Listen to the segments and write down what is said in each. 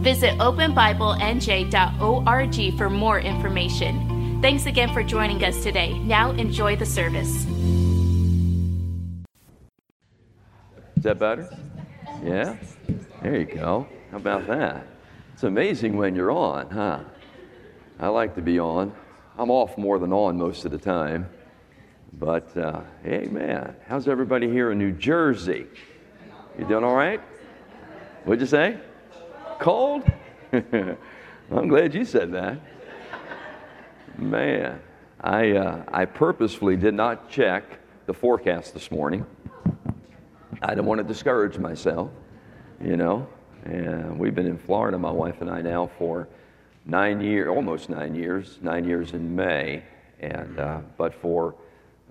Visit openbiblenj.org for more information. Thanks again for joining us today. Now enjoy the service. Is that better? Yeah? There you go. How about that? It's amazing when you're on, huh? I like to be on. I'm off more than on most of the time. But, uh, hey, man, how's everybody here in New Jersey? You doing all right? What'd you say? Cold? I'm glad you said that. Man, I, uh, I purposefully did not check the forecast this morning. I didn't want to discourage myself, you know. And we've been in Florida, my wife and I, now for nine years, almost nine years, nine years in May. And uh, but for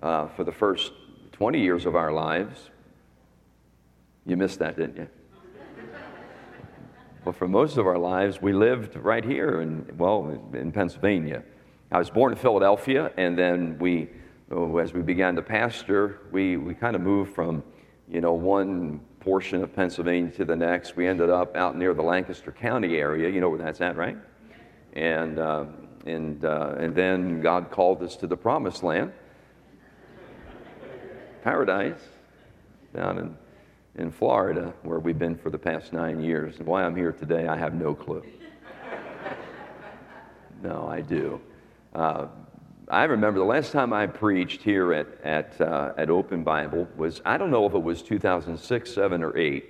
uh, for the first 20 years of our lives, you missed that, didn't you? Well, for most of our lives, we lived right here in, well, in Pennsylvania. I was born in Philadelphia, and then we, oh, as we began to pastor, we, we kind of moved from, you know, one portion of Pennsylvania to the next. We ended up out near the Lancaster County area. You know where that's at, right? And, uh, and, uh, and then God called us to the promised land, paradise, down in in Florida, where we've been for the past nine years. And why I'm here today, I have no clue. no, I do. Uh, I remember the last time I preached here at, at, uh, at Open Bible was, I don't know if it was 2006, 7, or 8,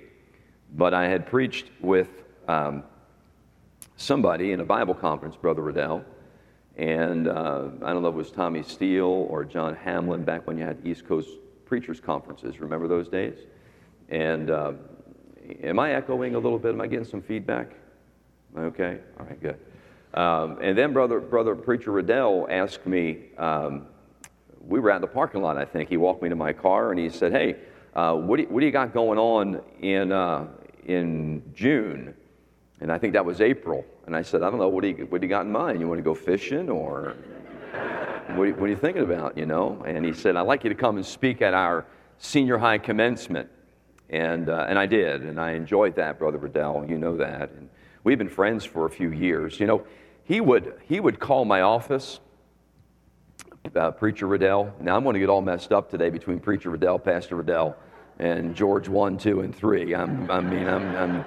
but I had preached with um, somebody in a Bible conference, Brother Riddell. And uh, I don't know if it was Tommy Steele or John Hamlin back when you had East Coast preachers conferences. Remember those days? And uh, am I echoing a little bit? Am I getting some feedback? Okay, all right, good. Um, and then brother, brother preacher Riddell asked me. Um, we were out in the parking lot, I think. He walked me to my car and he said, "Hey, uh, what, do you, what do you got going on in uh, in June?" And I think that was April. And I said, "I don't know. What do you what do you got in mind? You want to go fishing or?" What are, you, what are, you, thinking about, you know? And he said, I'd like you to come and speak at our senior high commencement. And, uh, and I did, and I enjoyed that, Brother Riddell. You know that. And we've been friends for a few years. You know, he would, he would call my office, uh, Preacher Riddell. Now, I'm going to get all messed up today between Preacher Riddell, Pastor Riddell, and George 1, 2, and 3. I'm, I mean, I'm, I'm,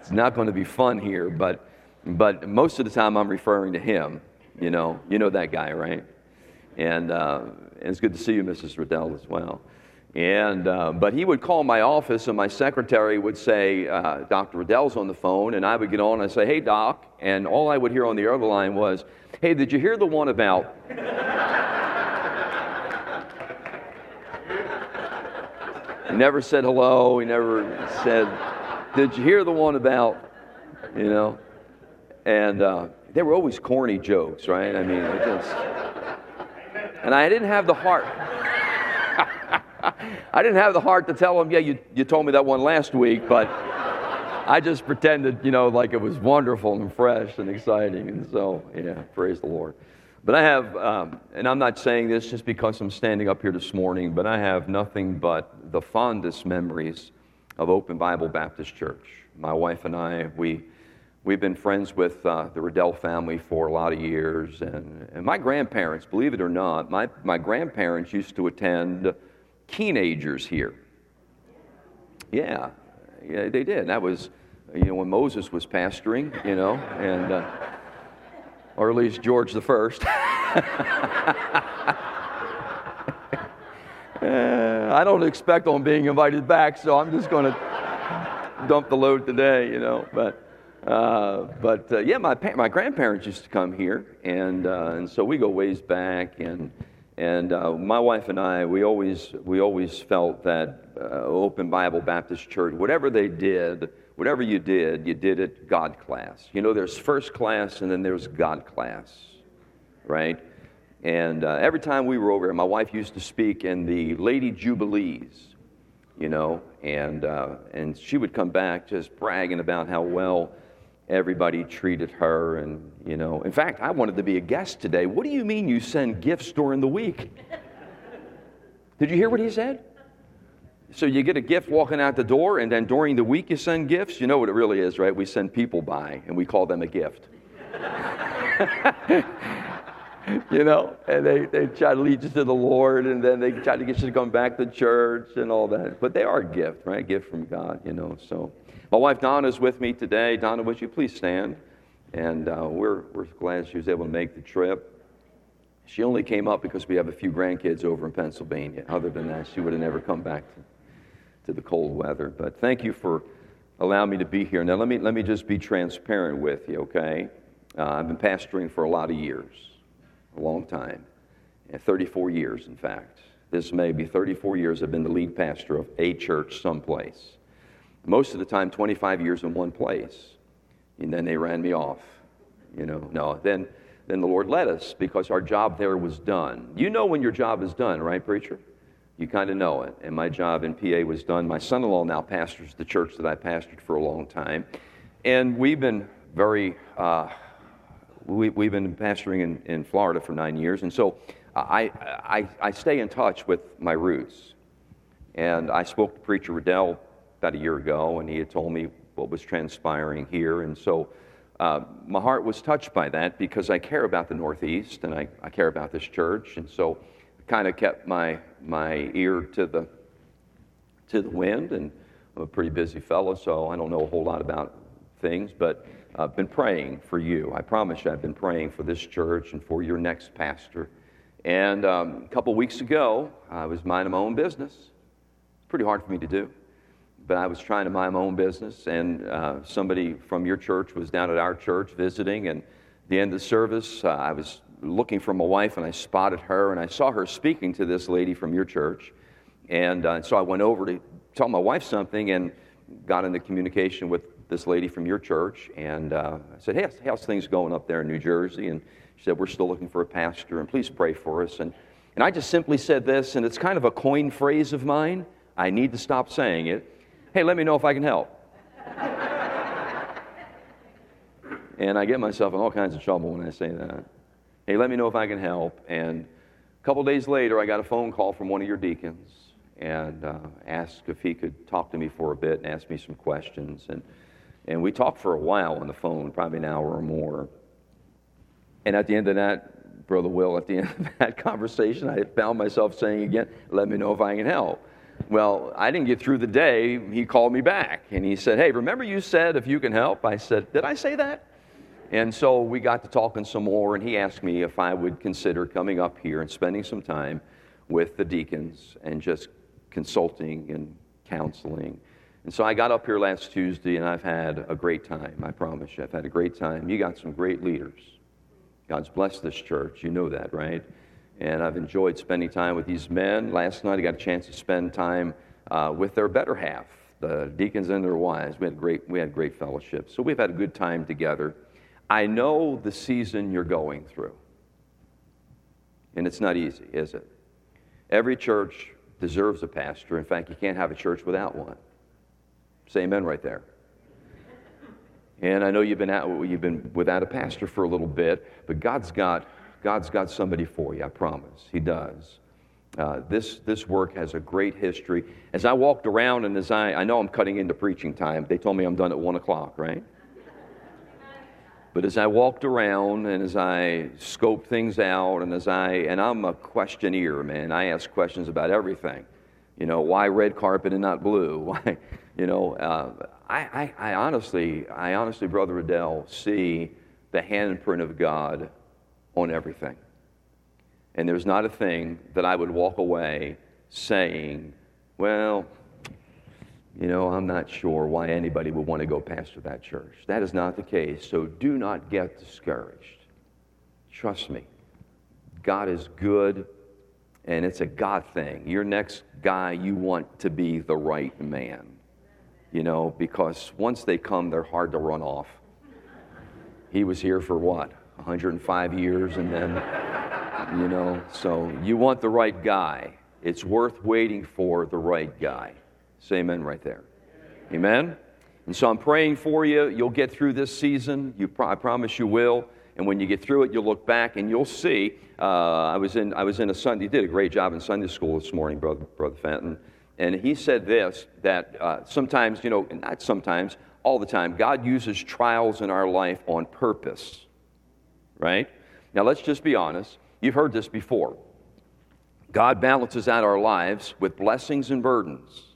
it's not going to be fun here, but, but most of the time I'm referring to him. You know, you know that guy, right? And, uh, and it's good to see you, Mrs. Riddell, as well. And, uh, but he would call my office, and my secretary would say, uh, Dr. Riddell's on the phone, and I would get on and say, Hey, Doc. And all I would hear on the other line was, Hey, did you hear the one about. he never said hello. He never said, Did you hear the one about, you know? And uh, they were always corny jokes, right? I mean, just. And I didn't have the heart. I didn't have the heart to tell him, yeah, you, you told me that one last week, but I just pretended, you know, like it was wonderful and fresh and exciting. And so, yeah, praise the Lord. But I have, um, and I'm not saying this just because I'm standing up here this morning, but I have nothing but the fondest memories of Open Bible Baptist Church. My wife and I, we, we've been friends with uh, the Riddell family for a lot of years. And, and my grandparents, believe it or not, my, my grandparents used to attend teenagers here. Yeah, yeah, they did. That was, you know, when Moses was pastoring, you know, and, uh, or at least George the First. uh, I don't expect on being invited back, so I'm just going to dump the load today, you know. But, uh, but uh, yeah, my pa- my grandparents used to come here, and uh, and so we go ways back, and and uh, my wife and I, we always, we always felt that uh, Open Bible Baptist Church, whatever they did, whatever you did, you did it God class. You know, there's first class and then there's God class, right? And uh, every time we were over here, my wife used to speak in the Lady Jubilees, you know, and, uh, and she would come back just bragging about how well everybody treated her. And, you know, in fact, I wanted to be a guest today. What do you mean you send gifts during the week? Did you hear what he said? So you get a gift walking out the door, and then during the week you send gifts. You know what it really is, right? We send people by, and we call them a gift. you know, and they, they try to lead you to the Lord, and then they try to get you to come back to church and all that. But they are a gift, right? A gift from God, you know. So my wife Donna is with me today. Donna, would you please stand? And uh, we're, we're glad she was able to make the trip. She only came up because we have a few grandkids over in Pennsylvania. Other than that, she would have never come back to, to the cold weather. But thank you for allowing me to be here. Now, let me, let me just be transparent with you, okay? Uh, I've been pastoring for a lot of years, a long time, 34 years, in fact. This may be 34 years I've been the lead pastor of a church someplace. Most of the time, 25 years in one place. And then they ran me off. You know, no. Then then the Lord led us because our job there was done. You know when your job is done, right, preacher? You kind of know it. And my job in PA was done. My son in law now pastors the church that I pastored for a long time. And we've been very, uh, we, have been pastoring in, in Florida for nine years. And so I, I, I stay in touch with my roots. And I spoke to Preacher Riddell about a year ago, and he had told me what was transpiring here. And so uh, my heart was touched by that because I care about the Northeast and I, I care about this church. And so I kind of kept my, my ear to the, to the wind. And I'm a pretty busy fellow, so I don't know a whole lot about things, but I've been praying for you. I promise you, I've been praying for this church and for your next pastor. And um, a couple weeks ago, I was minding my own business. It's pretty hard for me to do but I was trying to mind my own business, and uh, somebody from your church was down at our church visiting. And the end of the service, uh, I was looking for my wife, and I spotted her, and I saw her speaking to this lady from your church. And uh, so I went over to tell my wife something and got into communication with this lady from your church. And uh, I said, Hey, how's things going up there in New Jersey? And she said, We're still looking for a pastor, and please pray for us. And, and I just simply said this, and it's kind of a coin phrase of mine. I need to stop saying it hey, let me know if I can help. and I get myself in all kinds of trouble when I say that. Hey, let me know if I can help. And a couple days later, I got a phone call from one of your deacons and uh, asked if he could talk to me for a bit and ask me some questions. And, and we talked for a while on the phone, probably an hour or more. And at the end of that, Brother Will, at the end of that conversation, I found myself saying again, let me know if I can help. Well, I didn't get through the day. He called me back and he said, Hey, remember you said if you can help? I said, Did I say that? And so we got to talking some more, and he asked me if I would consider coming up here and spending some time with the deacons and just consulting and counseling. And so I got up here last Tuesday, and I've had a great time. I promise you, I've had a great time. You got some great leaders. God's blessed this church. You know that, right? And I've enjoyed spending time with these men. Last night I got a chance to spend time uh, with their better half, the deacons and their wives. We had great, we had great fellowship. So we've had a good time together. I know the season you're going through, and it's not easy, is it? Every church deserves a pastor. In fact, you can't have a church without one. Say amen right there. And I know you've been, out, you've been without a pastor for a little bit, but God's got God's got somebody for you, I promise. He does. Uh, this, this work has a great history. As I walked around and as I, I know I'm cutting into preaching time, they told me I'm done at 1 o'clock, right? But as I walked around and as I scoped things out and as I, and I'm a questioneer, man, I ask questions about everything. You know, why red carpet and not blue? Why, you know, uh, I, I, I honestly, I honestly, Brother Riddell, see the handprint of God on everything. And there's not a thing that I would walk away saying, well, you know, I'm not sure why anybody would want to go pastor that church. That is not the case. So do not get discouraged. Trust me. God is good and it's a God thing. Your next guy, you want to be the right man, you know, because once they come, they're hard to run off. He was here for what, 105 years, and then, you know, so you want the right guy. It's worth waiting for the right guy. Say amen right there. Amen? And so I'm praying for you. You'll get through this season. You pro- I promise you will. And when you get through it, you'll look back and you'll see. Uh, I, was in, I was in a Sunday, did a great job in Sunday school this morning, Brother, Brother Fenton. And he said this that uh, sometimes, you know, not sometimes, all the time, God uses trials in our life on purpose, right? Now, let's just be honest. You've heard this before. God balances out our lives with blessings and burdens.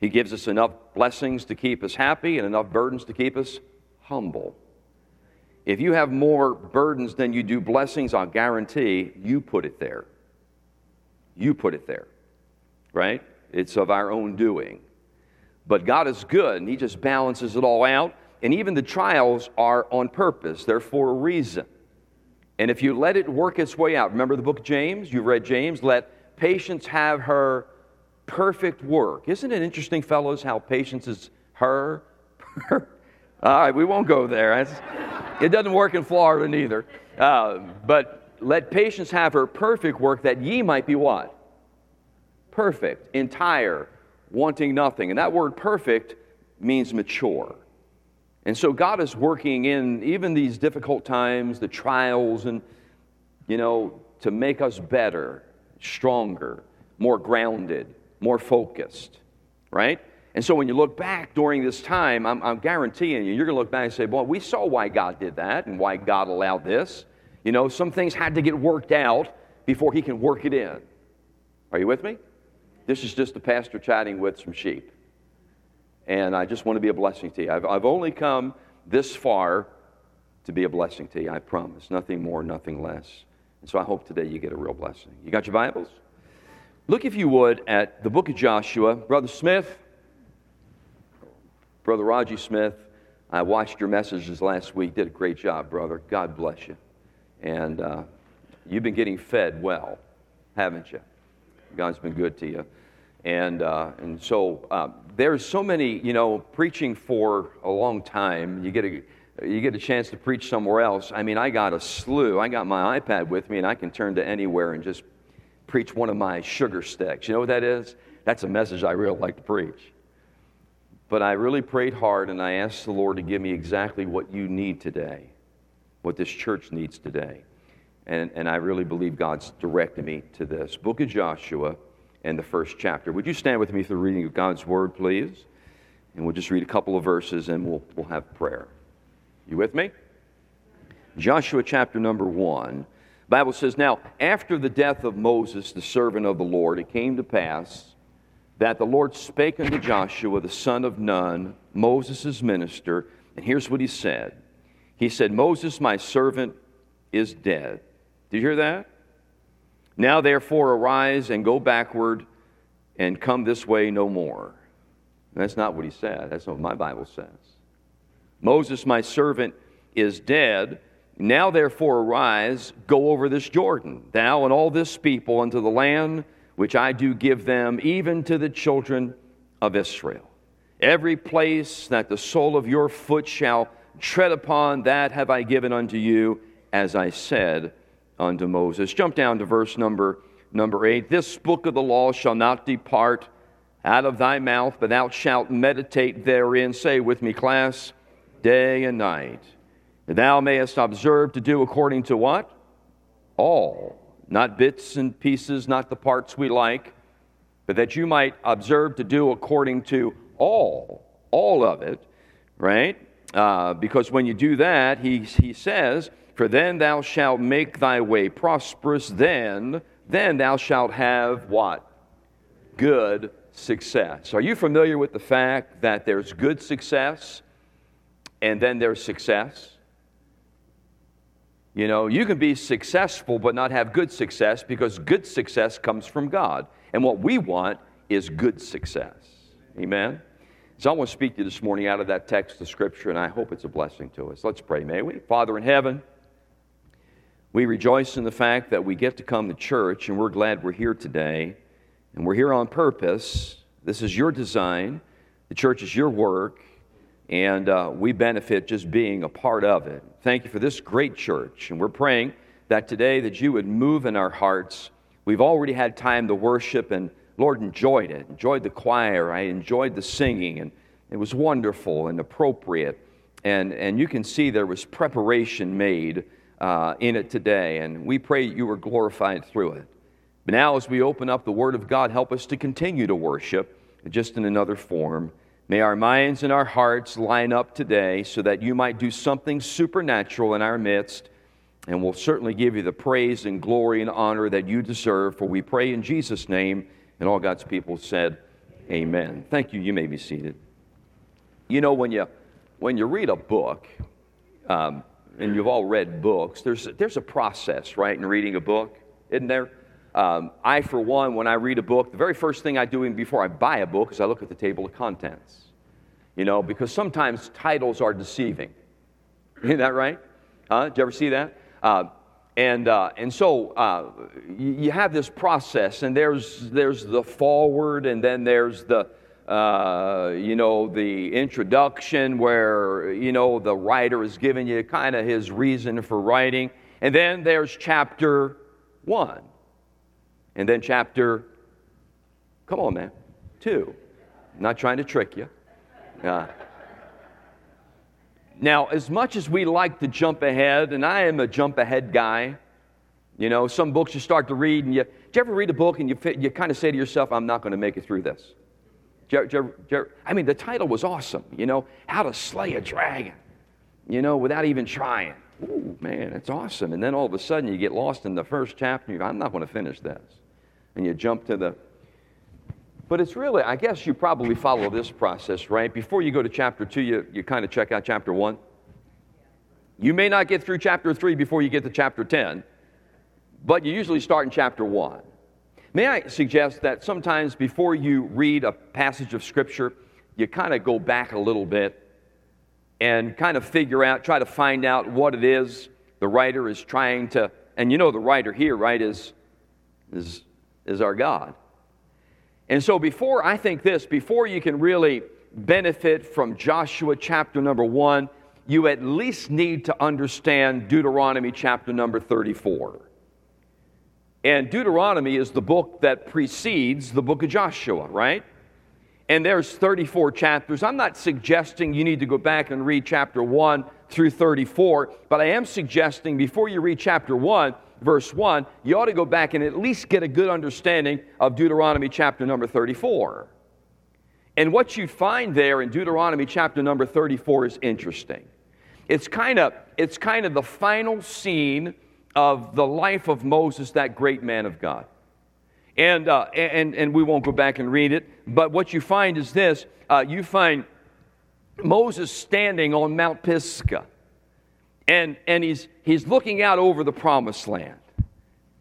He gives us enough blessings to keep us happy and enough burdens to keep us humble. If you have more burdens than you do blessings, I'll guarantee you put it there. You put it there, right? It's of our own doing. But God is good, and He just balances it all out. And even the trials are on purpose, they're for a reason. And if you let it work its way out, remember the book James? You've read James? Let patience have her perfect work. Isn't it interesting, fellows, how patience is her? All right, we won't go there. it doesn't work in Florida neither. Uh, but let patience have her perfect work that ye might be what? Perfect, entire, wanting nothing. And that word perfect means mature. And so God is working in even these difficult times, the trials, and, you know, to make us better, stronger, more grounded, more focused, right? And so when you look back during this time, I'm, I'm guaranteeing you, you're going to look back and say, boy, we saw why God did that and why God allowed this. You know, some things had to get worked out before He can work it in. Are you with me? This is just the pastor chatting with some sheep. And I just want to be a blessing to you. I've, I've only come this far to be a blessing to you, I promise. Nothing more, nothing less. And so I hope today you get a real blessing. You got your Bibles? Look, if you would, at the book of Joshua. Brother Smith, Brother Raji Smith, I watched your messages last week. Did a great job, brother. God bless you. And uh, you've been getting fed well, haven't you? God's been good to you. And, uh, and so uh, there's so many, you know, preaching for a long time. You get a, you get a chance to preach somewhere else. I mean, I got a slew. I got my iPad with me, and I can turn to anywhere and just preach one of my sugar sticks. You know what that is? That's a message I really like to preach. But I really prayed hard and I asked the Lord to give me exactly what you need today, what this church needs today. And, and I really believe God's directed me to this. Book of Joshua and the first chapter. Would you stand with me for the reading of God's word, please? And we'll just read a couple of verses and we'll, we'll have prayer. You with me? Joshua chapter number one. Bible says, Now, after the death of Moses, the servant of the Lord, it came to pass that the Lord spake unto Joshua, the son of Nun, Moses' minister, and here's what he said. He said, Moses, my servant, is dead. Did you hear that? Now, therefore, arise and go backward and come this way no more. That's not what he said. That's what my Bible says. Moses, my servant, is dead. Now therefore arise, go over this Jordan, thou and all this people, unto the land which I do give them, even to the children of Israel. Every place that the sole of your foot shall tread upon, that have I given unto you, as I said unto Moses. Jump down to verse number, number eight. This book of the law shall not depart out of thy mouth, but thou shalt meditate therein. Say with me, class, day and night that thou mayest observe to do according to what? All. Not bits and pieces, not the parts we like, but that you might observe to do according to all, all of it, right? Uh, because when you do that, he, he says, For then thou shalt make thy way prosperous, then, then thou shalt have what? Good success. Are you familiar with the fact that there's good success and then there's success? You know, you can be successful but not have good success because good success comes from God. And what we want is good success. Amen? So I want to speak to you this morning out of that text of Scripture, and I hope it's a blessing to us. Let's pray, may we? Father in heaven, We rejoice in the fact that we get to come to church, and we're glad we're here today. And we're here on purpose. This is your design, the church is your work, and uh, we benefit just being a part of it. Thank you for this great church. And we're praying that today that you would move in our hearts. We've already had time to worship, and Lord, enjoyed it. Enjoyed the choir. I enjoyed the singing, and it was wonderful and appropriate. And, and you can see there was preparation made uh, in it today, and we pray you are glorified through it. But now, as we open up the Word of God, help us to continue to worship just in another form. May our minds and our hearts line up today so that you might do something supernatural in our midst, and we'll certainly give you the praise and glory and honor that you deserve. For we pray in Jesus' name, and all God's people said, Amen. Thank you. You may be seated. You know, when you, when you read a book, um, and you've all read books, there's, there's a process, right, in reading a book, isn't there? Um, I, for one, when I read a book, the very first thing I do before I buy a book is I look at the table of contents. You know, because sometimes titles are deceiving. Isn't that right? Huh? Did you ever see that? Uh, and, uh, and so uh, you, have this process, and there's, there's the forward, and then there's the, uh, you know, the introduction where, you know, the writer is giving you kind of his reason for writing. And then there's chapter one. And then chapter, come on, man, two. I'm not trying to trick you. Uh, now, as much as we like to jump ahead, and I am a jump ahead guy, you know, some books you start to read, and you, do you ever read a book and you, you kind of say to yourself, I'm not going to make it through this? I mean, the title was awesome, you know, How to Slay a Dragon, you know, without even trying. Ooh, man, it's awesome. And then all of a sudden you get lost in the first chapter. You go, I'm not going to finish this. And you jump to the. But it's really, I guess you probably follow this process, right? Before you go to chapter two, you, you kind of check out chapter one. You may not get through chapter three before you get to chapter 10, but you usually start in chapter one. May I suggest that sometimes before you read a passage of Scripture, you kind of go back a little bit and kind of figure out, try to find out what it is the writer is trying to, and you know the writer here, right, is, is, is our God. And so before, I think this, before you can really benefit from Joshua chapter number one, you at least need to understand Deuteronomy chapter number 34. And Deuteronomy is the book that precedes the book of Joshua, right? And there's 34 chapters. I'm not suggesting you need to go back and read chapter 1 through 34, but I am suggesting before you read chapter 1, verse 1, you ought to go back and at least get a good understanding of Deuteronomy chapter number 34. And what you find there in Deuteronomy chapter number 34 is interesting. It's kind of it's kind of the final scene of the life of Moses, that great man of God. And, uh, and, and we won't go back and read it, but what you find is this uh, you find Moses standing on Mount Pisgah, and, and he's, he's looking out over the promised land,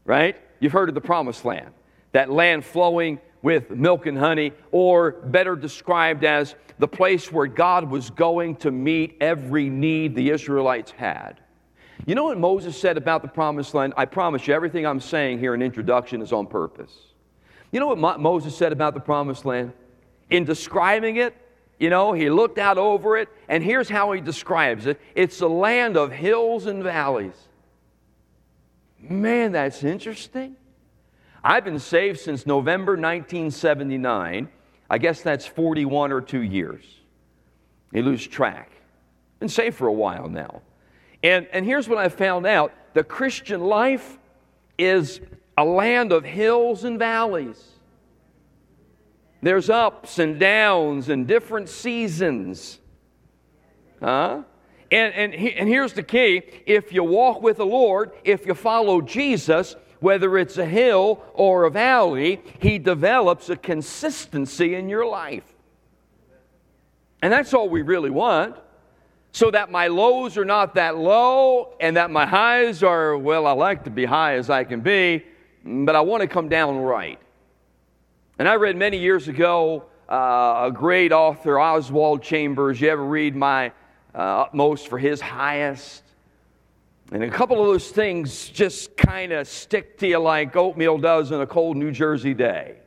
right? You've heard of the promised land, that land flowing with milk and honey, or better described as the place where God was going to meet every need the Israelites had. You know what Moses said about the promised land? I promise you, everything I'm saying here in introduction is on purpose. You know what Mo- Moses said about the promised land? In describing it, you know, he looked out over it, and here's how he describes it it's a land of hills and valleys. Man, that's interesting. I've been saved since November 1979. I guess that's 41 or two years. You lose track. Been saved for a while now. And, and here's what I found out the Christian life is a land of hills and valleys. There's ups and downs and different seasons. Huh? And, and, and here's the key if you walk with the Lord, if you follow Jesus, whether it's a hill or a valley, He develops a consistency in your life. And that's all we really want so that my lows are not that low and that my highs are, well, I like to be high as I can be, but I want to come down right. And I read many years ago uh, a great author, Oswald Chambers. You ever read My uh, Utmost for His Highest? And a couple of those things just kind of stick to you like oatmeal does on a cold New Jersey day.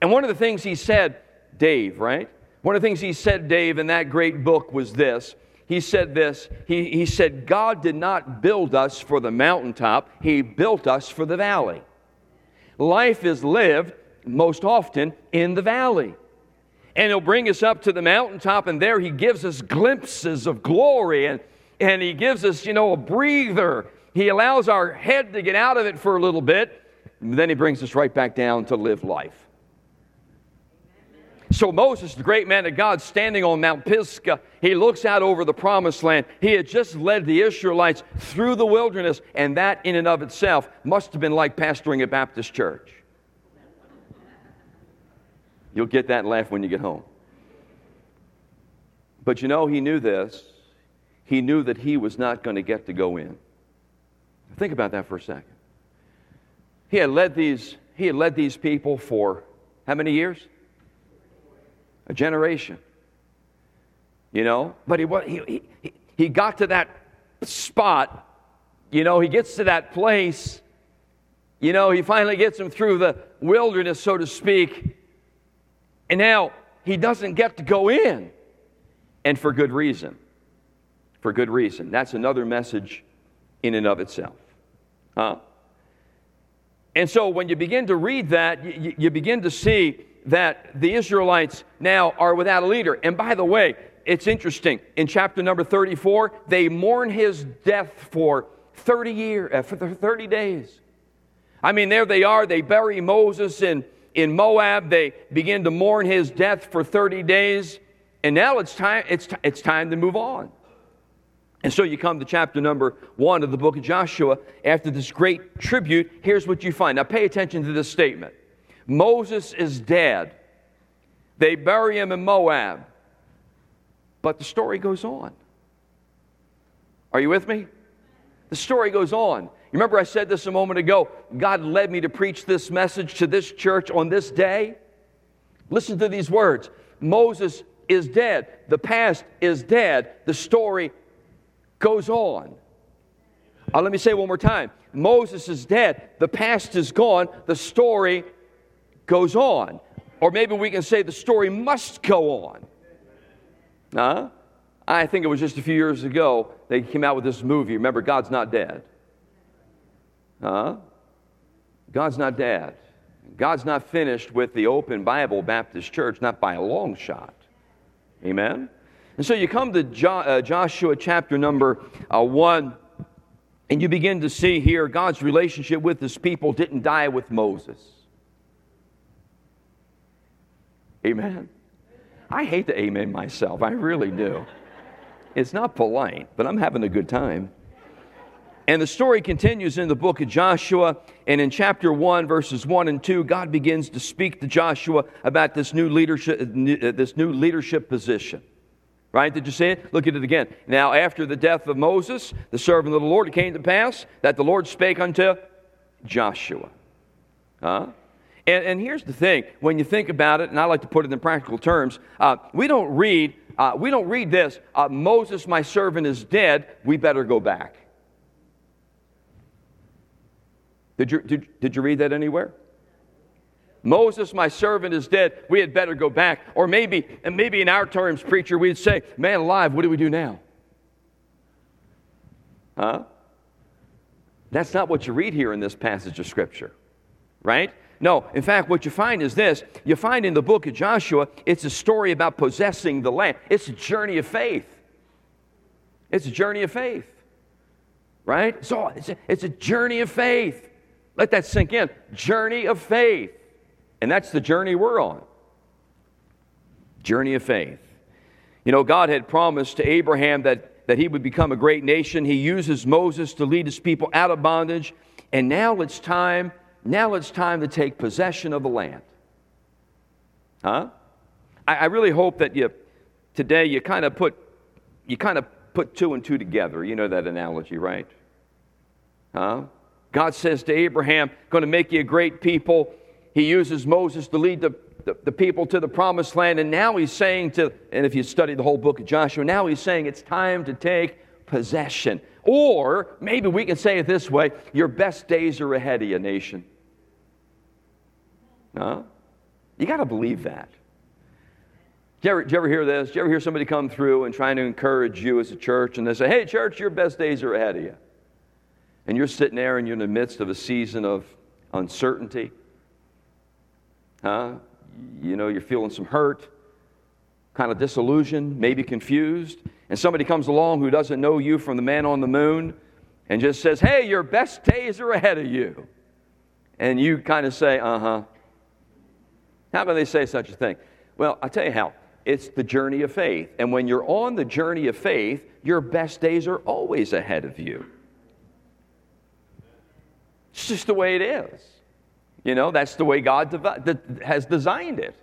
And one of the things he said, Dave, right? One of the things he said, Dave, in that great book was this. He said this. He, he said, God did not build us for the mountaintop, He built us for the valley. Life is lived most often in the valley. And He'll bring us up to the mountaintop, and there He gives us glimpses of glory, and, and He gives us, you know, a breather. He allows our head to get out of it for a little bit, then He brings us right back down to live life. So Moses, the great man of God, standing on Mount Pisgah, he looks out over the promised land. He had just led the Israelites through the wilderness, and that in and of itself must have been like pastoring a Baptist church. You'll get that laugh when you get home. But you know, he knew this. He knew that he was not going to get to go in. Think about that for a second. He had led these, he had led these people for how many years? A generation. You know? But he, he, he, he got to that spot, you know, he gets to that place, you know, he finally gets him through the wilderness, so to speak, and now he doesn't get to go in. And for good reason. For good reason. That's another message in and of itself. Huh? And so when you begin to read that, you, you begin to see that the Israelites now are without a leader. And by the way, it's interesting. In chapter number 34, they mourn his death for 30 years, uh, for 30 days. I mean, there they are. They bury Moses in, in Moab. They begin to mourn his death for 30 days. And now it's time, it's, it's time to move on. And so you come to chapter number one of the book of Joshua. After this great tribute, here's what you find. Now pay attention to this statement. Moses is dead. They bury him in Moab. But the story goes on. Are you with me? The story goes on. You remember I said this a moment ago? God led me to preach this message to this church on this day. Listen to these words Moses is dead. The past is dead. The story goes on. Uh, let me say one more time Moses is dead. The past is gone. The story goes on. Or maybe we can say the story must go on. Huh? I think it was just a few years ago they came out with this movie. Remember, God's not dead. Huh? God's not dead. God's not finished with the Open Bible Baptist Church, not by a long shot. Amen? And so you come to jo- uh, Joshua chapter number uh, 1, and you begin to see here God's relationship with his people didn't die with Moses. Amen. I hate to amen myself. I really do. It's not polite, but I'm having a good time. And the story continues in the book of Joshua. And in chapter 1, verses 1 and 2, God begins to speak to Joshua about this new leadership, uh, this new leadership position. Right? Did you see it? Look at it again. Now, after the death of Moses, the servant of the Lord, it came to pass that the Lord spake unto Joshua. Huh? And, and here's the thing when you think about it, and I like to put it in practical terms, uh, we don't read. Uh, we don't read this, uh, Moses, my servant, is dead. We better go back. Did you, did, did you read that anywhere? Moses, my servant, is dead. We had better go back. Or maybe, and maybe in our terms, preacher, we'd say, man alive, what do we do now? Huh? That's not what you read here in this passage of Scripture, right? No, in fact, what you find is this you find in the book of Joshua, it's a story about possessing the land. It's a journey of faith. It's a journey of faith, right? So it's a, it's a journey of faith. Let that sink in. Journey of faith. And that's the journey we're on. Journey of faith. You know, God had promised to Abraham that, that he would become a great nation. He uses Moses to lead his people out of bondage. And now it's time now it's time to take possession of the land. Huh? I, I really hope that you today you kind of put you kind of put two and two together. You know that analogy, right? Huh? God says to Abraham, going to make you a great people. He uses Moses to lead the, the, the, people to the promised land. And now he's saying to, and if you study the whole book of Joshua, now he's saying it's time to take possession. Or maybe we can say it this way your best days are ahead of you, nation. Huh? You got to believe that. Did you, you ever hear this? Did you ever hear somebody come through and trying to encourage you as a church and they say, hey, church, your best days are ahead of you? And you're sitting there and you're in the midst of a season of uncertainty. Huh? You know, you're feeling some hurt, kind of disillusioned, maybe confused. And somebody comes along who doesn't know you from the man on the moon and just says, hey, your best days are ahead of you. And you kind of say, uh huh. How can they say such a thing? Well, I'll tell you how. It's the journey of faith. And when you're on the journey of faith, your best days are always ahead of you. It's just the way it is. You know, that's the way God devi- has designed it.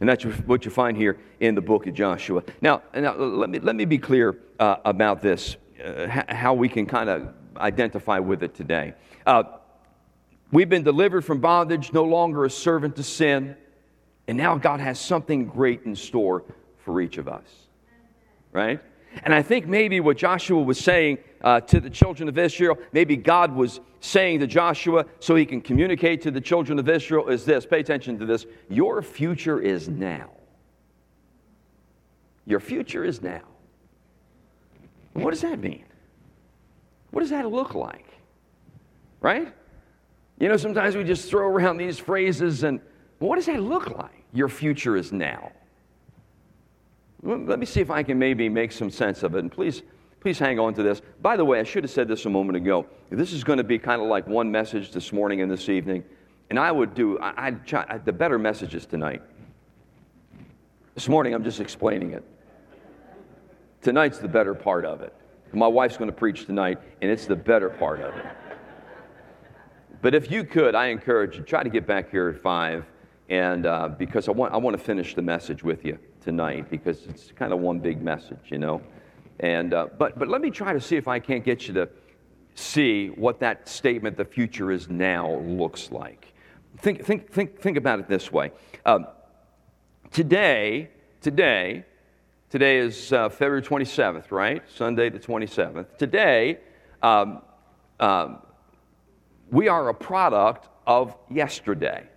And that's what you find here in the book of Joshua. Now, now let, me, let me be clear uh, about this, uh, how we can kind of identify with it today. Uh, we've been delivered from bondage, no longer a servant to sin. And now God has something great in store for each of us. Right? And I think maybe what Joshua was saying uh, to the children of Israel, maybe God was saying to Joshua so he can communicate to the children of Israel is this pay attention to this. Your future is now. Your future is now. What does that mean? What does that look like? Right? You know, sometimes we just throw around these phrases, and what does that look like? Your future is now. Let me see if I can maybe make some sense of it. And please, please hang on to this. By the way, I should have said this a moment ago. This is going to be kind of like one message this morning and this evening. And I would do, I, try, the better messages tonight. This morning, I'm just explaining it. Tonight's the better part of it. My wife's going to preach tonight, and it's the better part of it. But if you could, I encourage you, try to get back here at 5, and uh, because I want, I want to finish the message with you tonight because it's kind of one big message, you know. And, uh, but, but let me try to see if I can't get you to see what that statement, the future is now, looks like. Think, think, think, think about it this way. Um, today, today, today is uh, February 27th, right? Sunday the 27th. Today, um, um, we are a product of yesterday.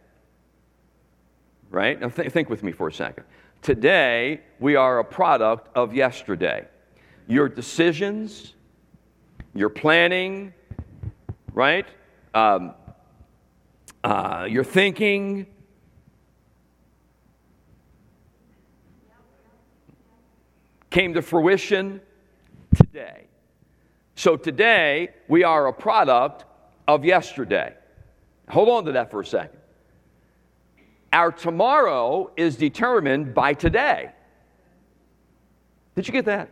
Right? Now, th- think with me for a second. Today, we are a product of yesterday. Your decisions, your planning, right? Um, uh, your thinking, came to fruition today. So today, we are a product of yesterday. Hold on to that for a second. Our tomorrow is determined by today. Did you get that?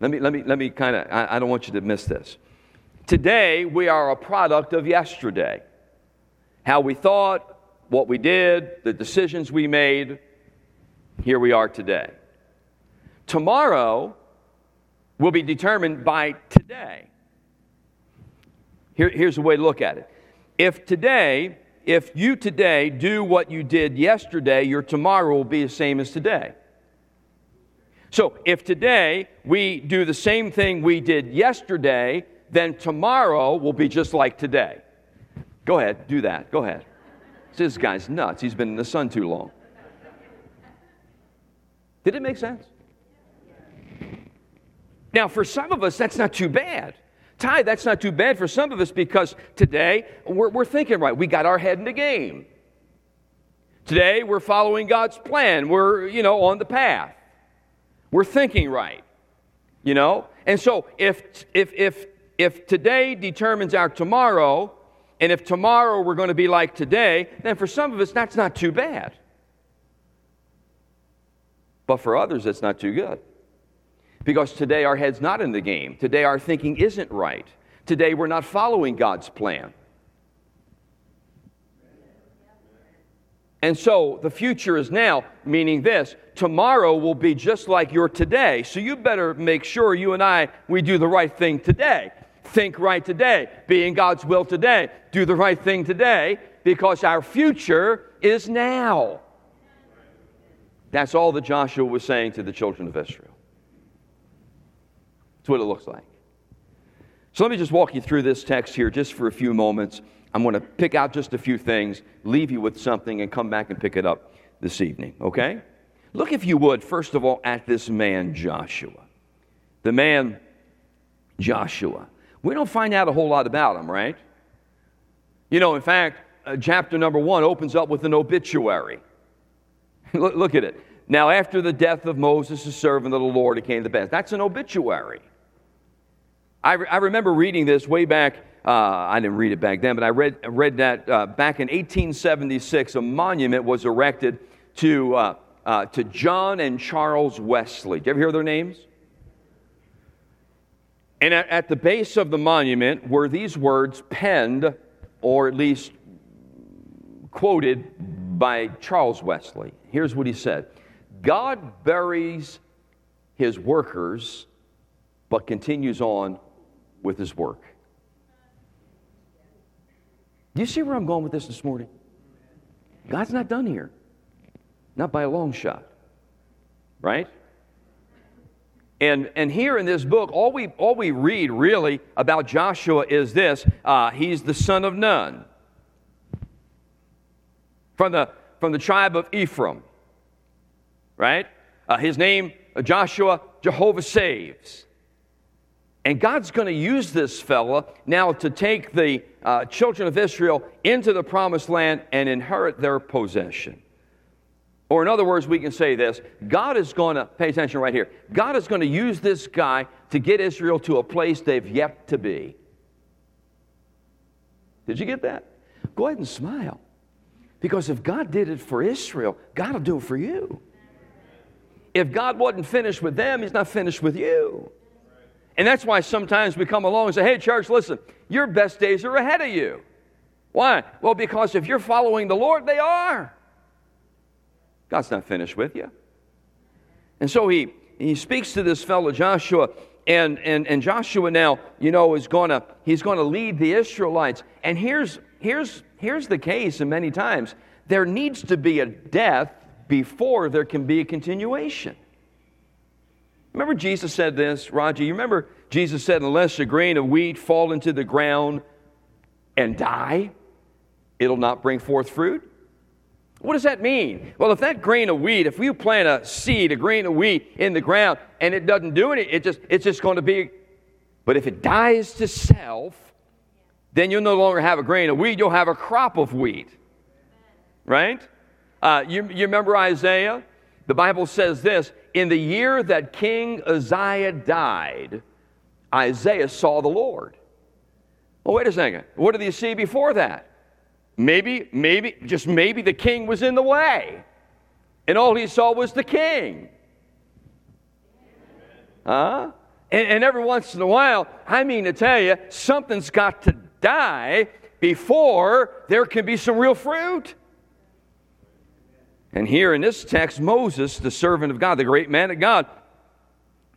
Let me, let me, let me kind of, I, I don't want you to miss this. Today, we are a product of yesterday. How we thought, what we did, the decisions we made, here we are today. Tomorrow will be determined by today. Here, here's a way to look at it. If today if you today do what you did yesterday, your tomorrow will be the same as today. So if today we do the same thing we did yesterday, then tomorrow will be just like today. Go ahead, do that. Go ahead. This guy's nuts. He's been in the sun too long. Did it make sense? Now, for some of us, that's not too bad. Ty, that's not too bad for some of us because today we're, we're thinking right. We got our head in the game. Today we're following God's plan. We're, you know, on the path. We're thinking right. You know? And so if if if if today determines our tomorrow, and if tomorrow we're going to be like today, then for some of us that's not too bad. But for others it's not too good. Because today our head's not in the game. Today our thinking isn't right. Today we're not following God's plan. And so the future is now, meaning this tomorrow will be just like your today. So you better make sure you and I, we do the right thing today. Think right today. Be in God's will today. Do the right thing today because our future is now. That's all that Joshua was saying to the children of Israel. That's what it looks like. So let me just walk you through this text here just for a few moments. I'm going to pick out just a few things, leave you with something, and come back and pick it up this evening, okay? Look, if you would, first of all, at this man, Joshua. The man, Joshua. We don't find out a whole lot about him, right? You know, in fact, uh, chapter number one opens up with an obituary. look, look, at it. Now, after the death of Moses, the servant of the Lord, it came to pass. That's an obituary. I, re- I remember reading this way back. Uh, I didn't read it back then, but I read, read that uh, back in 1876, a monument was erected to, uh, uh, to John and Charles Wesley. Did you ever hear their names? And at, at the base of the monument were these words penned, or at least quoted by Charles Wesley. Here's what he said God buries his workers, but continues on with his work. Do you see where I'm going with this this morning? God's not done here, not by a long shot, right? And, and here in this book, all we, all we read really about Joshua is this uh, he's the son of Nun from the, from the tribe of Ephraim, right? Uh, his name, uh, Joshua, Jehovah saves. And God's going to use this fella now to take the uh, children of Israel into the promised land and inherit their possession. Or, in other words, we can say this God is going to, pay attention right here, God is going to use this guy to get Israel to a place they've yet to be. Did you get that? Go ahead and smile. Because if God did it for Israel, God will do it for you. If God wasn't finished with them, He's not finished with you. And that's why sometimes we come along and say, hey, church, listen, your best days are ahead of you. Why? Well, because if you're following the Lord, they are. God's not finished with you. And so he, he speaks to this fellow Joshua, and, and, and Joshua now, you know, is gonna, he's gonna lead the Israelites. And here's, here's, here's the case, and many times, there needs to be a death before there can be a continuation. Remember Jesus said this, Roger? You remember Jesus said, unless a grain of wheat fall into the ground and die, it'll not bring forth fruit? What does that mean? Well, if that grain of wheat, if you plant a seed, a grain of wheat in the ground, and it doesn't do anything, it just, it's just going to be. But if it dies to self, then you'll no longer have a grain of wheat, you'll have a crop of wheat. Right? Uh, you, you remember Isaiah? The Bible says this In the year that King Uzziah died, Isaiah saw the Lord. Well, wait a second. What did he see before that? Maybe, maybe, just maybe the king was in the way. And all he saw was the king. Huh? And, and every once in a while, I mean to tell you, something's got to die before there can be some real fruit. And here in this text, Moses, the servant of God, the great man of God,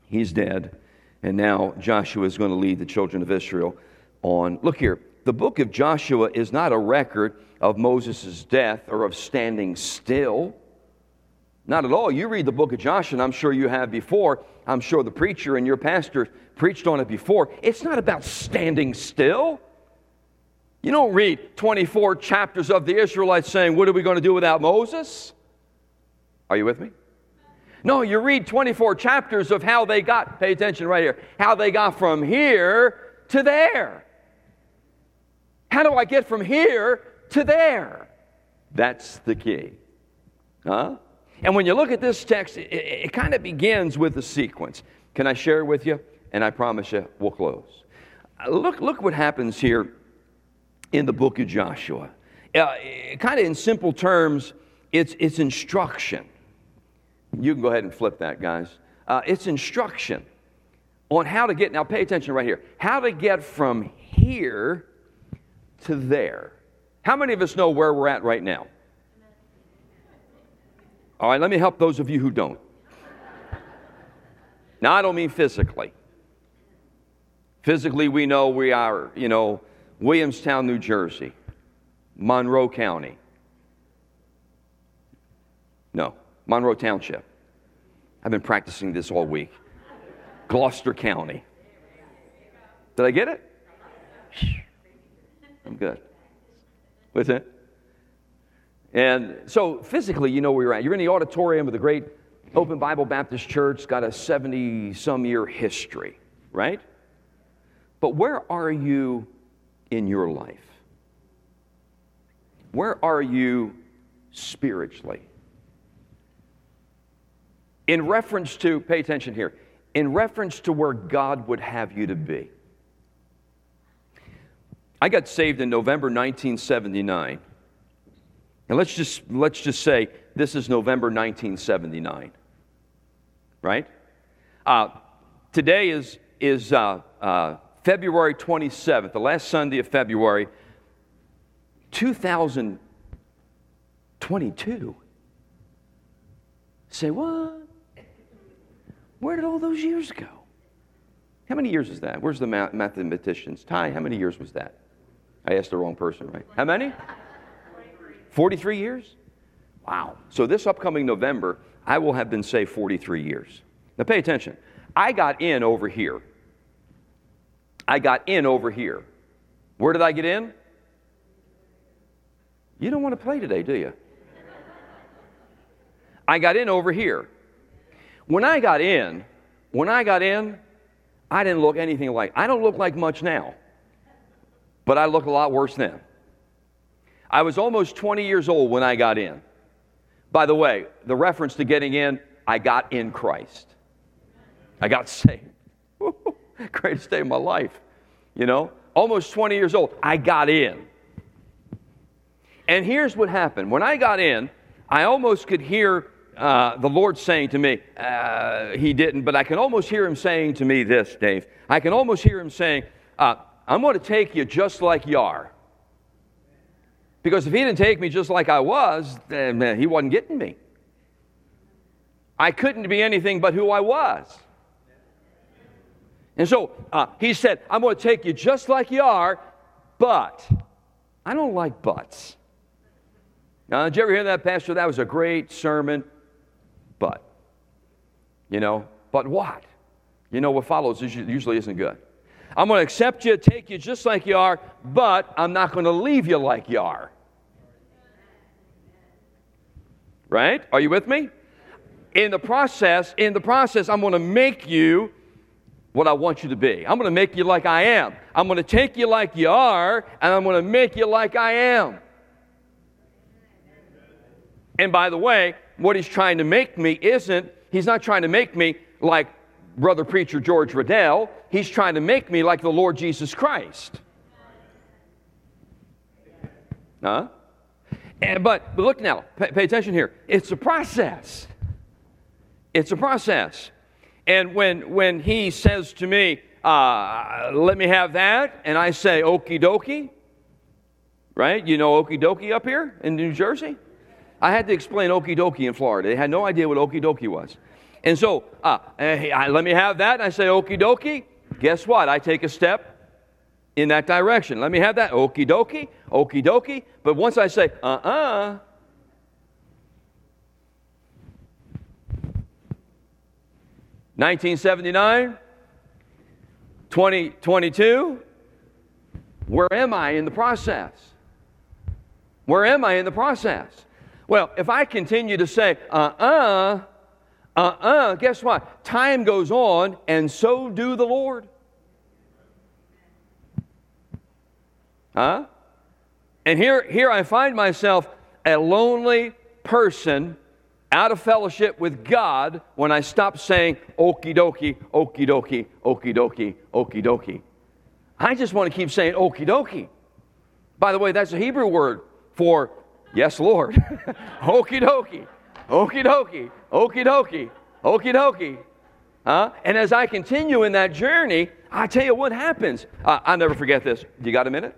he's dead. And now Joshua is going to lead the children of Israel on. Look here, the book of Joshua is not a record of Moses' death or of standing still. Not at all. You read the book of Joshua, and I'm sure you have before. I'm sure the preacher and your pastor preached on it before. It's not about standing still. You don't read 24 chapters of the Israelites saying, What are we going to do without Moses? Are you with me? No, you read 24 chapters of how they got, pay attention right here, how they got from here to there. How do I get from here to there? That's the key. Huh? And when you look at this text, it, it, it kind of begins with a sequence. Can I share it with you? And I promise you, we'll close. Look, look what happens here in the book of Joshua. Uh, kind of in simple terms, it's, it's instruction. You can go ahead and flip that, guys. Uh, it's instruction on how to get, now pay attention right here, how to get from here to there. How many of us know where we're at right now? All right, let me help those of you who don't. Now, I don't mean physically. Physically, we know we are, you know, Williamstown, New Jersey, Monroe County. No. Monroe Township. I've been practicing this all week. Gloucester County. Did I get it? I'm good. What's that? And so physically, you know where you're at. You're in the auditorium of the great Open Bible Baptist Church, got a 70 some year history, right? But where are you in your life? Where are you spiritually? In reference to, pay attention here, in reference to where God would have you to be. I got saved in November 1979. And let's just, let's just say this is November 1979, right? Uh, today is, is uh, uh, February 27th, the last Sunday of February, 2022. Say, what? Where did all those years go? How many years is that? Where's the mathematicians? Ty, how many years was that? I asked the wrong person, right? How many? 43 years? Wow. So this upcoming November, I will have been saved 43 years. Now pay attention. I got in over here. I got in over here. Where did I get in? You don't want to play today, do you? I got in over here. When I got in, when I got in, I didn't look anything like, I don't look like much now, but I look a lot worse then. I was almost 20 years old when I got in. By the way, the reference to getting in, I got in Christ. I got saved. Greatest day of my life. You know, almost 20 years old, I got in. And here's what happened. When I got in, I almost could hear uh, the Lord saying to me, uh, He didn't, but I can almost hear Him saying to me this, Dave. I can almost hear Him saying, uh, I'm going to take you just like you are. Because if he didn't take me just like I was, then he wasn't getting me. I couldn't be anything but who I was. And so uh, he said, I'm going to take you just like you are, but I don't like buts. Now, did you ever hear that, Pastor? That was a great sermon, but. You know, but what? You know, what follows usually isn't good. I'm going to accept you, take you just like you are, but I'm not going to leave you like you are. Right? Are you with me? In the process, in the process, I'm going to make you what I want you to be. I'm going to make you like I am. I'm going to take you like you are, and I'm going to make you like I am. And by the way, what he's trying to make me isn't, he's not trying to make me like brother preacher George Riddell. He's trying to make me like the Lord Jesus Christ. Huh? And, but, but look now, pay, pay attention here. It's a process. It's a process. And when, when he says to me, uh, let me have that, and I say, okie dokie, right? You know okie dokie up here in New Jersey? I had to explain okie dokie in Florida. They had no idea what okie dokie was. And so, uh, hey, let me have that, I say okie dokie. Guess what? I take a step in that direction. Let me have that. Okie dokie, okie dokie. But once I say, uh uh-uh, uh, Nineteen seventy nine, twenty twenty two. Where am I in the process? Where am I in the process? Well, if I continue to say, uh uh-uh, uh, uh, guess what? Time goes on, and so do the Lord. Huh? And here, here I find myself a lonely person out of fellowship with God when I stop saying okie dokie, okie dokie, okie dokie, okie dokie. I just want to keep saying okie dokie. By the way, that's a Hebrew word for yes, Lord. okie dokie, okie dokie, okie dokie, okie dokie. Huh? And as I continue in that journey, I tell you what happens. Uh, I'll never forget this. You got a minute?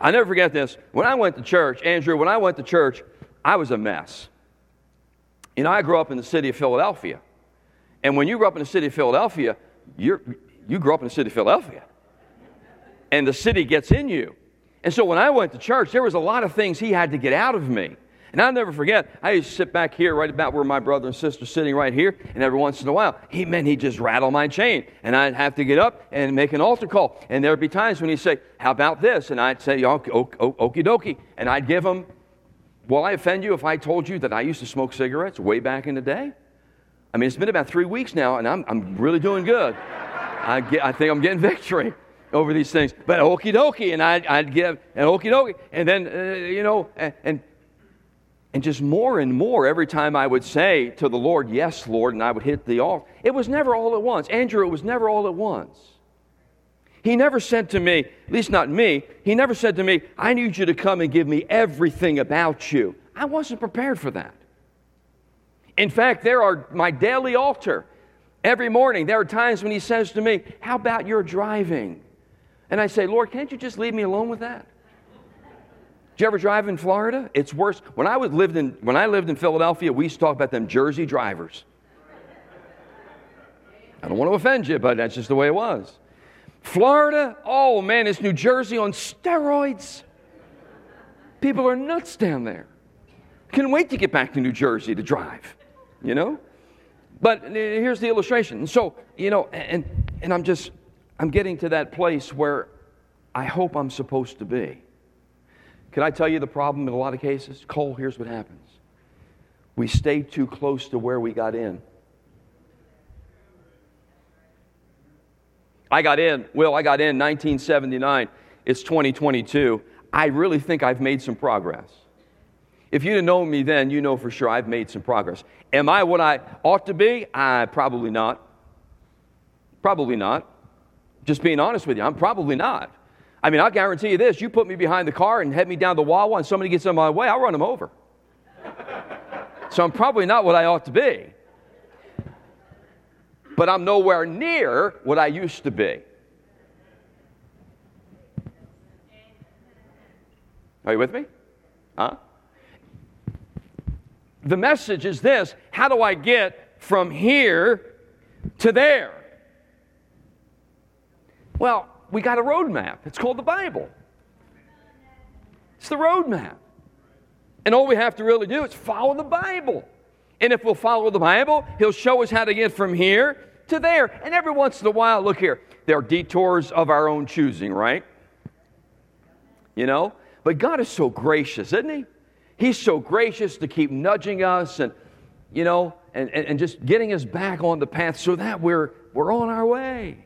I never forget this. When I went to church, Andrew, when I went to church, I was a mess. You know, I grew up in the city of Philadelphia. And when you grew up in the city of Philadelphia, you you grew up in the city of Philadelphia. And the city gets in you. And so when I went to church, there was a lot of things he had to get out of me. And I'll never forget, I used to sit back here right about where my brother and sister are sitting right here, and every once in a while, he meant he'd just rattle my chain. And I'd have to get up and make an altar call. And there'd be times when he'd say, How about this? And I'd say, Okie dokie. And I'd give him, Will I offend you if I told you that I used to smoke cigarettes way back in the day? I mean, it's been about three weeks now, and I'm, I'm really doing good. I, get, I think I'm getting victory over these things. But okie dokie, and I'd, I'd give an okie dokie, and then, uh, you know, and, and and just more and more, every time I would say to the Lord, Yes, Lord, and I would hit the altar, it was never all at once. Andrew, it was never all at once. He never said to me, at least not me, he never said to me, I need you to come and give me everything about you. I wasn't prepared for that. In fact, there are my daily altar. Every morning, there are times when he says to me, How about your driving? And I say, Lord, can't you just leave me alone with that? Did you ever drive in Florida? It's worse. When I was lived in when I lived in Philadelphia, we used to talk about them Jersey drivers. I don't want to offend you, but that's just the way it was. Florida, oh man, it's New Jersey on steroids. People are nuts down there. Can't wait to get back to New Jersey to drive, you know? But uh, here's the illustration. So, you know, and, and I'm just, I'm getting to that place where I hope I'm supposed to be. Can I tell you the problem in a lot of cases? Cole, here's what happens we stay too close to where we got in. I got in, Will, I got in 1979. It's 2022. I really think I've made some progress. If you didn't know me then, you know for sure I've made some progress. Am I what I ought to be? I probably not. Probably not. Just being honest with you, I'm probably not. I mean, I'll guarantee you this you put me behind the car and head me down the Wawa and somebody gets in my way, I'll run them over. so I'm probably not what I ought to be. But I'm nowhere near what I used to be. Are you with me? Huh? The message is this how do I get from here to there? Well, we got a roadmap. It's called the Bible. It's the roadmap. And all we have to really do is follow the Bible. And if we'll follow the Bible, He'll show us how to get from here to there. And every once in a while, look here, there are detours of our own choosing, right? You know? But God is so gracious, isn't He? He's so gracious to keep nudging us and, you know, and, and, and just getting us back on the path so that we're, we're on our way.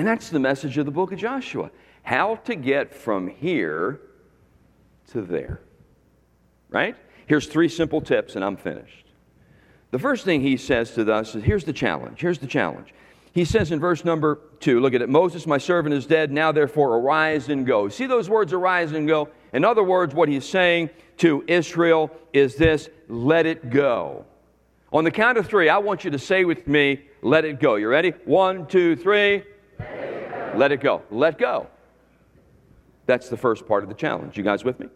And that's the message of the book of Joshua how to get from here to there. Right? Here's three simple tips, and I'm finished. The first thing he says to us is here's the challenge. Here's the challenge. He says in verse number two, look at it Moses, my servant, is dead. Now, therefore, arise and go. See those words, arise and go? In other words, what he's saying to Israel is this let it go. On the count of three, I want you to say with me, let it go. You ready? One, two, three. Let it go. Let go. That's the first part of the challenge. You guys with me?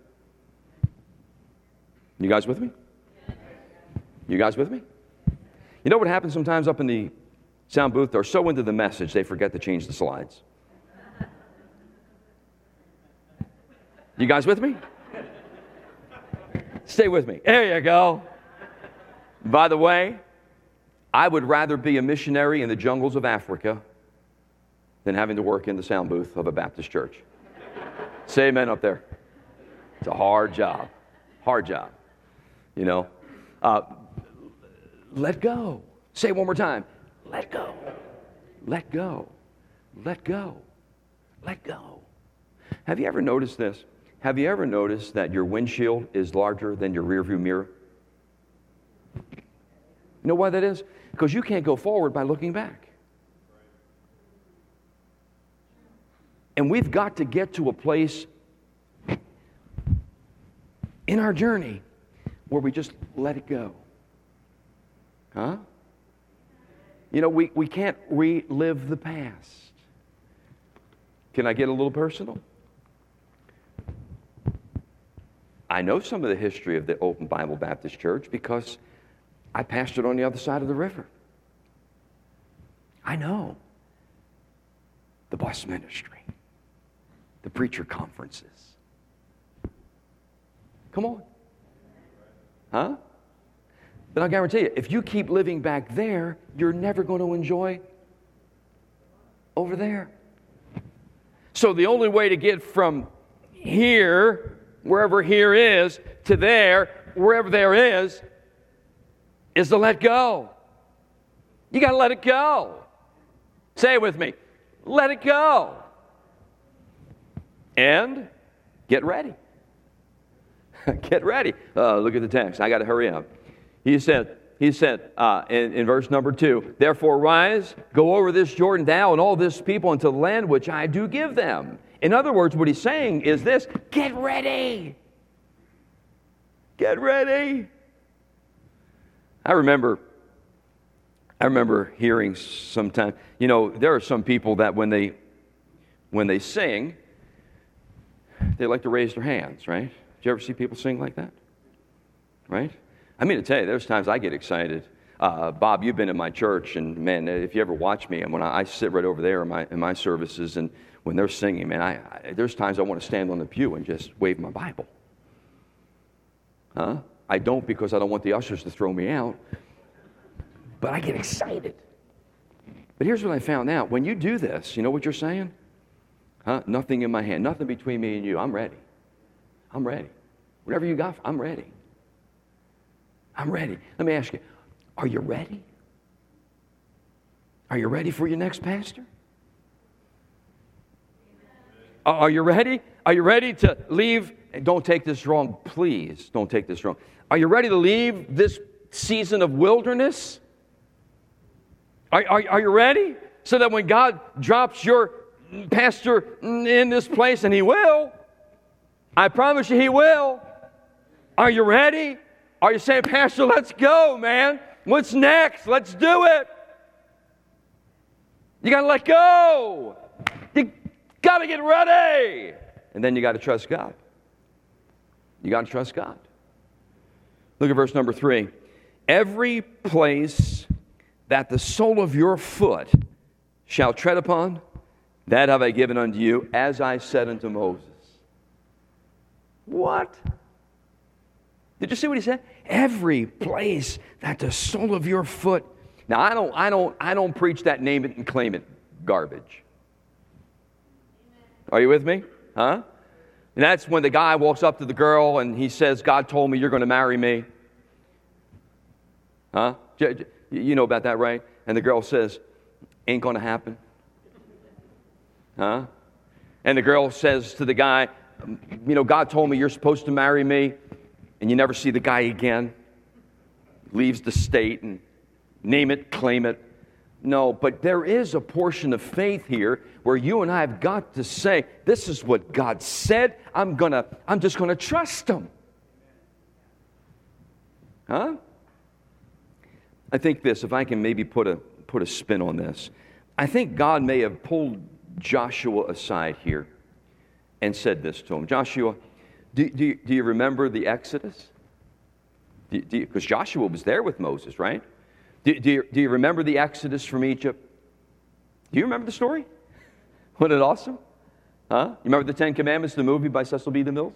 You guys with me? You guys with me? You know what happens sometimes up in the sound booth? They're so into the message they forget to change the slides. You guys with me? Stay with me. There you go. By the way, I would rather be a missionary in the jungles of Africa than having to work in the sound booth of a Baptist church. Say amen up there. It's a hard job. Hard job. You know? Uh, let go. Say it one more time. Let go. Let go. Let go. Let go. Have you ever noticed this? Have you ever noticed that your windshield is larger than your rearview mirror? You know why that is? Because you can't go forward by looking back. And we've got to get to a place in our journey where we just let it go. Huh? You know, we, we can't relive the past. Can I get a little personal? I know some of the history of the Open Bible Baptist Church because I pastored on the other side of the river. I know the bus ministry the preacher conferences. Come on. Huh? But I'll guarantee you, if you keep living back there, you're never going to enjoy over there. So the only way to get from here, wherever here is, to there, wherever there is, is to let go. You got to let it go. Say it with me. Let it go. And get ready. get ready. Uh, look at the text. I got to hurry up. He said, he said uh, in, in verse number two, Therefore rise, go over this Jordan, thou and all this people, into the land which I do give them. In other words, what he's saying is this get ready. Get ready. I remember I remember hearing sometime, you know, there are some people that when they when they sing, they like to raise their hands, right? Do you ever see people sing like that? Right? I mean to tell you, there's times I get excited. Uh, Bob, you've been in my church, and man, if you ever watch me, and when I, I, sit right over there in my, in my services, and when they're singing, man, I, I, there's times I want to stand on the pew and just wave my Bible. Huh? I don't because I don't want the ushers to throw me out, but I get excited. But here's what I found out when you do this, you know what you're saying? Huh? Nothing in my hand, nothing between me and you. I'm ready. I'm ready. Whatever you got, I'm ready. I'm ready. Let me ask you are you ready? Are you ready for your next pastor? Are you ready? Are you ready to leave? Don't take this wrong, please. Don't take this wrong. Are you ready to leave this season of wilderness? Are, are, are you ready? So that when God drops your pastor in this place, and He will, I promise you, He will. Are you ready? Are you saying, Pastor, let's go, man? What's next? Let's do it. You got to let go. You got to get ready. And then you got to trust God. You got to trust God. Look at verse number three. Every place that the sole of your foot shall tread upon, that have I given unto you, as I said unto Moses. What? Did you see what he said? Every place that the sole of your foot. Now I don't I don't I don't preach that name it and claim it garbage. Are you with me? Huh? And that's when the guy walks up to the girl and he says, God told me you're going to marry me. Huh? You know about that, right? And the girl says, Ain't going to happen. Huh? And the girl says to the guy, You know, God told me you're supposed to marry me, and you never see the guy again. Leaves the state and name it, claim it. No, but there is a portion of faith here where you and I have got to say, This is what God said. I'm gonna, I'm just gonna trust Him. Huh? I think this, if I can maybe put a, put a spin on this, I think God may have pulled Joshua aside here and said this to him Joshua, do, do, you, do you remember the Exodus? Because Joshua was there with Moses, right? Do, do, you, do you remember the Exodus from Egypt? Do you remember the story? Wasn't it awesome? Huh? You remember the Ten Commandments, the movie by Cecil B. DeMille?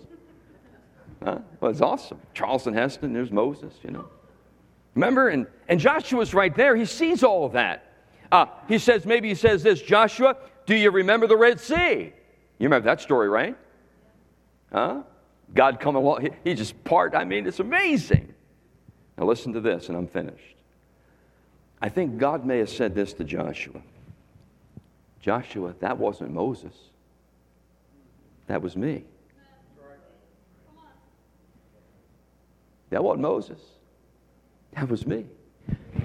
Huh? Well, it's awesome. Charlton Heston, there's Moses, you know. Remember? And, and Joshua's right there. He sees all of that. Uh, he says, maybe he says this Joshua, do you remember the Red Sea? You remember that story, right? Huh? God come along, he, he just part. I mean, it's amazing. Now listen to this, and I'm finished. I think God may have said this to Joshua Joshua, that wasn't Moses, that was me. That wasn't Moses. That was me.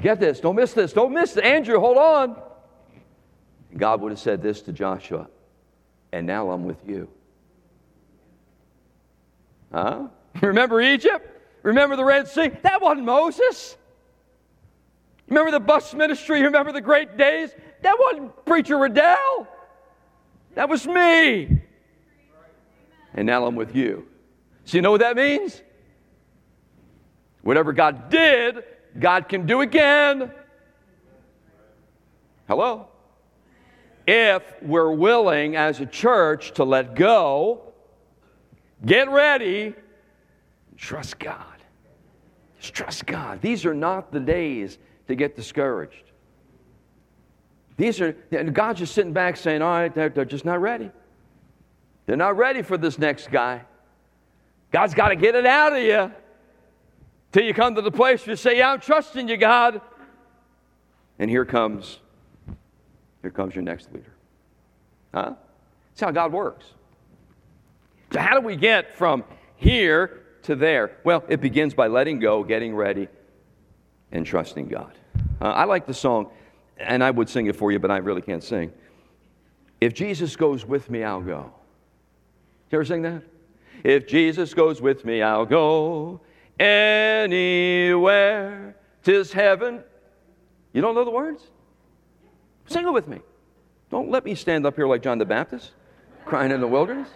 Get this, don't miss this, don't miss it. Andrew, hold on. God would have said this to Joshua, and now I'm with you. Huh? Remember Egypt? Remember the Red Sea? That wasn't Moses. Remember the bus ministry? Remember the great days? That wasn't Preacher Riddell. That was me. And now I'm with you. So you know what that means? Whatever God did, God can do again. Hello? If we're willing as a church to let go, get ready, Trust God. Just trust God. These are not the days to get discouraged. These are, God's just sitting back saying, all right, they're, they're just not ready. They're not ready for this next guy. God's got to get it out of you till you come to the place where you say, yeah, I'm trusting you, God. And here comes, here comes your next leader. Huh? That's how God works. So, how do we get from here to there? Well, it begins by letting go, getting ready, and trusting God. Uh, I like the song, and I would sing it for you, but I really can't sing. If Jesus goes with me, I'll go. You ever sing that? If Jesus goes with me, I'll go anywhere. Tis heaven. You don't know the words? Sing it with me. Don't let me stand up here like John the Baptist, crying in the wilderness.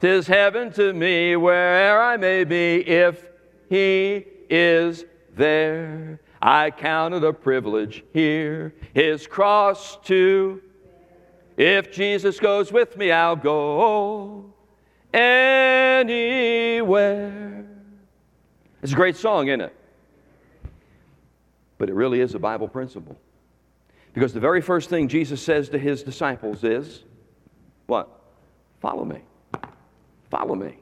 Tis heaven to me where'er I may be if he is there. I count it a privilege here, his cross to. If Jesus goes with me, I'll go anywhere. It's a great song, isn't it? But it really is a Bible principle. Because the very first thing Jesus says to his disciples is, What? Follow me. Follow me.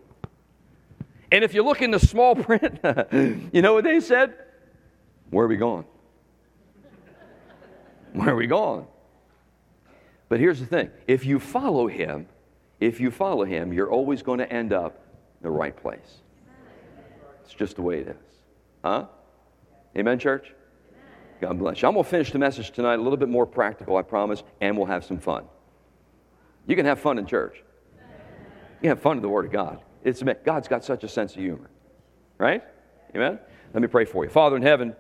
And if you look in the small print, you know what they said? Where are we going? Where are we going? But here's the thing if you follow him, if you follow him, you're always going to end up in the right place. It's just the way it is. Huh? Amen, church? God bless you. I'm going to finish the message tonight a little bit more practical, I promise, and we'll have some fun. You can have fun in church. You have fun in the Word of God. It's God's got such a sense of humor, right? Amen. Let me pray for you, Father in heaven.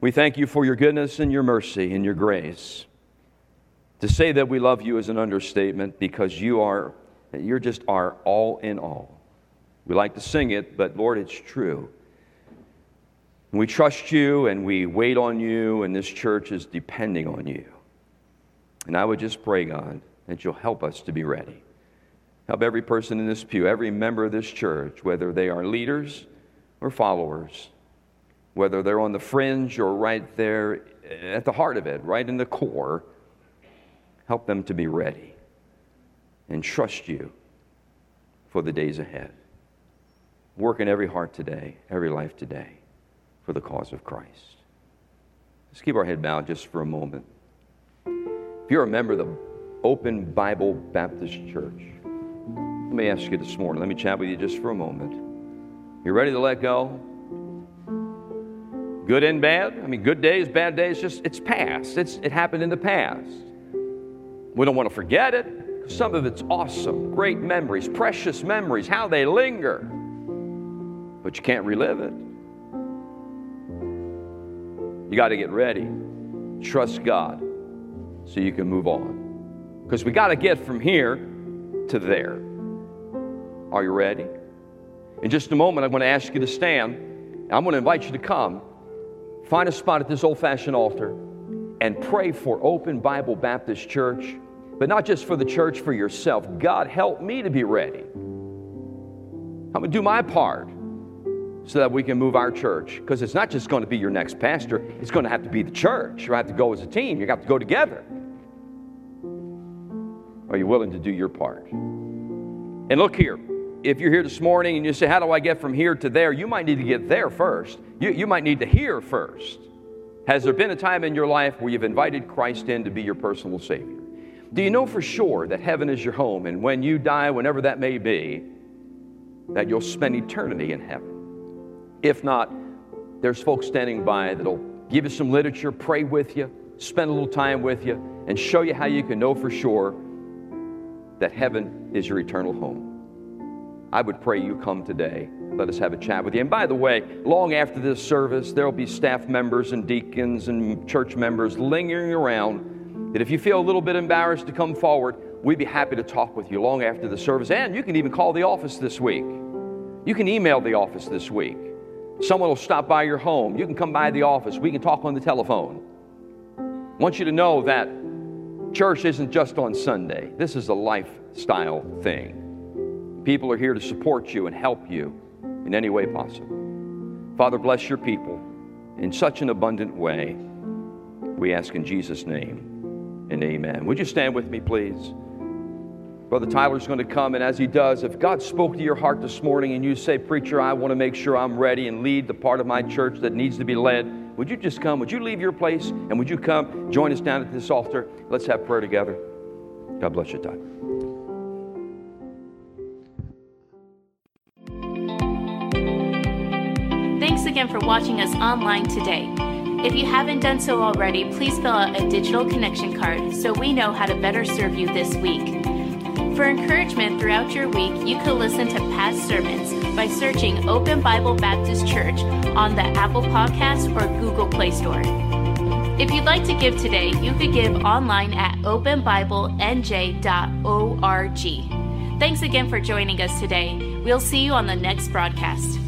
We thank you for your goodness and your mercy and your grace. To say that we love you is an understatement because you are you're just our all in all. We like to sing it, but Lord, it's true. We trust you and we wait on you, and this church is depending on you. And I would just pray, God, that you'll help us to be ready. Help every person in this pew, every member of this church, whether they are leaders or followers, whether they're on the fringe or right there at the heart of it, right in the core, help them to be ready and trust you for the days ahead. Work in every heart today, every life today for the cause of Christ. Let's keep our head bowed just for a moment. If you're a member of the Open Bible Baptist Church, let me ask you this morning, let me chat with you just for a moment. You're ready to let go? Good and bad? I mean, good days, bad days, just it's past. It's, it happened in the past. We don't want to forget it. Some of it's awesome, great memories, precious memories, how they linger. But you can't relive it. You got to get ready. Trust God so you can move on. Because we got to get from here to there. Are you ready? In just a moment, I'm going to ask you to stand. I'm going to invite you to come. Find a spot at this old fashioned altar and pray for Open Bible Baptist Church, but not just for the church, for yourself. God, help me to be ready. I'm going to do my part so that we can move our church. Because it's not just going to be your next pastor, it's going to have to be the church. You have to go as a team, you have to go together. Are you willing to do your part? And look here, if you're here this morning and you say, How do I get from here to there? You might need to get there first. You, you might need to hear first. Has there been a time in your life where you've invited Christ in to be your personal Savior? Do you know for sure that heaven is your home and when you die, whenever that may be, that you'll spend eternity in heaven? If not, there's folks standing by that'll give you some literature, pray with you, spend a little time with you, and show you how you can know for sure that heaven is your eternal home. I would pray you come today. Let us have a chat with you. And by the way, long after this service, there will be staff members and deacons and church members lingering around that if you feel a little bit embarrassed to come forward, we'd be happy to talk with you long after the service. And you can even call the office this week. You can email the office this week. Someone will stop by your home. You can come by the office. We can talk on the telephone. I want you to know that church isn't just on Sunday, this is a lifestyle thing. People are here to support you and help you in any way possible. Father, bless your people in such an abundant way. We ask in Jesus' name and amen. Would you stand with me, please? Brother Tyler's going to come, and as he does, if God spoke to your heart this morning and you say, Preacher, I want to make sure I'm ready and lead the part of my church that needs to be led, would you just come? Would you leave your place and would you come join us down at this altar? Let's have prayer together. God bless you, Tyler. Thanks again for watching us online today. If you haven't done so already, please fill out a digital connection card so we know how to better serve you this week. For encouragement throughout your week, you can listen to past sermons by searching Open Bible Baptist Church on the Apple Podcast or Google Play Store. If you'd like to give today, you could give online at openbiblenj.org. Thanks again for joining us today. We'll see you on the next broadcast.